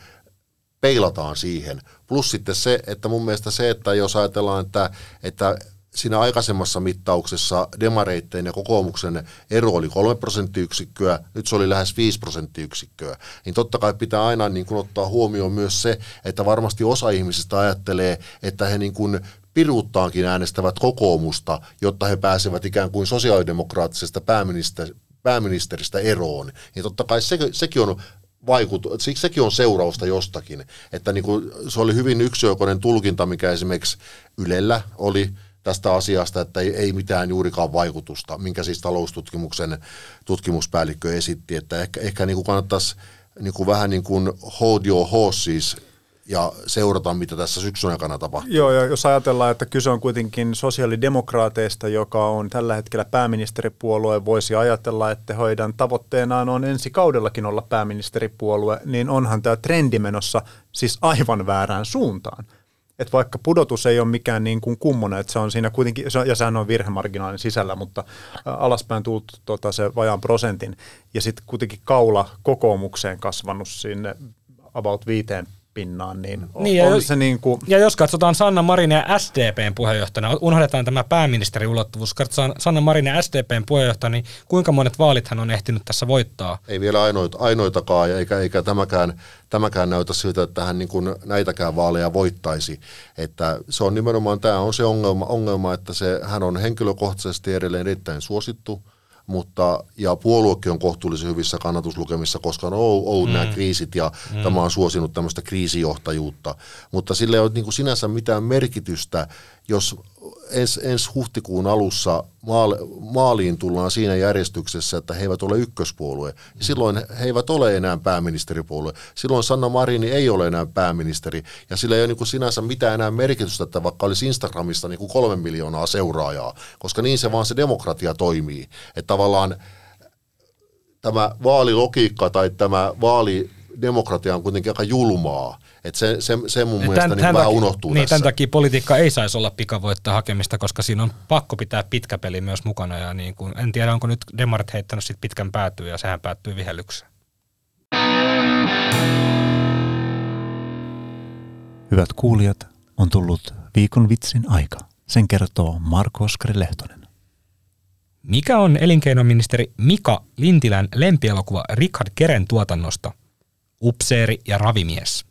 peilataan siihen. Plus sitten se, että mun mielestä se, että jos ajatellaan, että, että siinä aikaisemmassa mittauksessa demareitteen ja kokoomuksen ero oli 3 prosenttiyksikköä, nyt se oli lähes 5 prosenttiyksikköä, niin totta kai pitää aina niin kuin ottaa huomioon myös se, että varmasti osa ihmisistä ajattelee, että he niin kuin piruuttaankin äänestävät kokoomusta, jotta he pääsevät ikään kuin sosiaalidemokraattisesta pääministeristä, eroon. Ja totta kai se, sekin on vaikutu, siksi sekin on seurausta jostakin. Että niin kuin, se oli hyvin yksioikoinen tulkinta, mikä esimerkiksi Ylellä oli tästä asiasta, että ei, ei mitään juurikaan vaikutusta, minkä siis taloustutkimuksen tutkimuspäällikkö esitti, että ehkä, ehkä niin kuin kannattaisi niin kuin vähän niin kuin hold your horses ja seurata, mitä tässä syksyn aikana tapahtuu. Joo, ja jos ajatellaan, että kyse on kuitenkin sosiaalidemokraateista, joka on tällä hetkellä pääministeripuolue, voisi ajatella, että heidän tavoitteenaan on ensi kaudellakin olla pääministeripuolue, niin onhan tämä trendi menossa siis aivan väärään suuntaan. Et vaikka pudotus ei ole mikään niin kuin kummonen, että se on siinä kuitenkin, ja sehän on virhemarginaalin sisällä, mutta alaspäin tullut tota, se vajaan prosentin, ja sitten kuitenkin kaula kokoomukseen kasvanut sinne about viiteen pinnaan, niin, niin on, ja, se niin kuin... Ja jos katsotaan Sanna Marinia SDPn puheenjohtajana, unohdetaan tämä pääministeriulottuvuus, katsotaan Sanna Marinia SDPn puheenjohtajana, niin kuinka monet vaalit hän on ehtinyt tässä voittaa? Ei vielä ainoita, ainoitakaan, eikä, eikä tämäkään, tämäkään näytä siltä, että hän niin kuin näitäkään vaaleja voittaisi. Että se on nimenomaan, tämä on se ongelma, ongelma että se, hän on henkilökohtaisesti edelleen erittäin suosittu, mutta, ja puoluekin on kohtuullisen hyvissä kannatuslukemissa, koska on ollut mm. nämä kriisit ja mm. tämä on suosinut tämmöistä kriisijohtajuutta. Mutta sillä ei ole niin kuin sinänsä mitään merkitystä, jos ens, ensi huhtikuun alussa maal, maaliin tullaan siinä järjestyksessä, että he eivät ole ykköspuolue. Silloin he eivät ole enää pääministeripuolue. Silloin Sanna Marini ei ole enää pääministeri. Ja sillä ei ole niin kuin sinänsä mitään enää merkitystä, että vaikka olisi Instagramissa niin kuin kolme miljoonaa seuraajaa, koska niin se vaan se demokratia toimii. Että tavallaan tämä vaalilogiikka tai tämä vaalidemokratia on kuitenkin aika julmaa. Et se, se, se mun mielestä tämän, niin tämän vähän takia, unohtuu niin, tässä. Tämän takia politiikka ei saisi olla pikavoittaa hakemista, koska siinä on pakko pitää pitkä peli myös mukana. Ja niin kuin, en tiedä, onko nyt Demarit heittänyt sit pitkän päätyyn ja sehän päättyy vihellykseen. Hyvät kuulijat, on tullut viikon vitsin aika. Sen kertoo Marko Oskari Lehtonen. Mikä on elinkeinoministeri Mika Lintilän lempielokuva Richard Keren tuotannosta? Upseeri ja ravimies.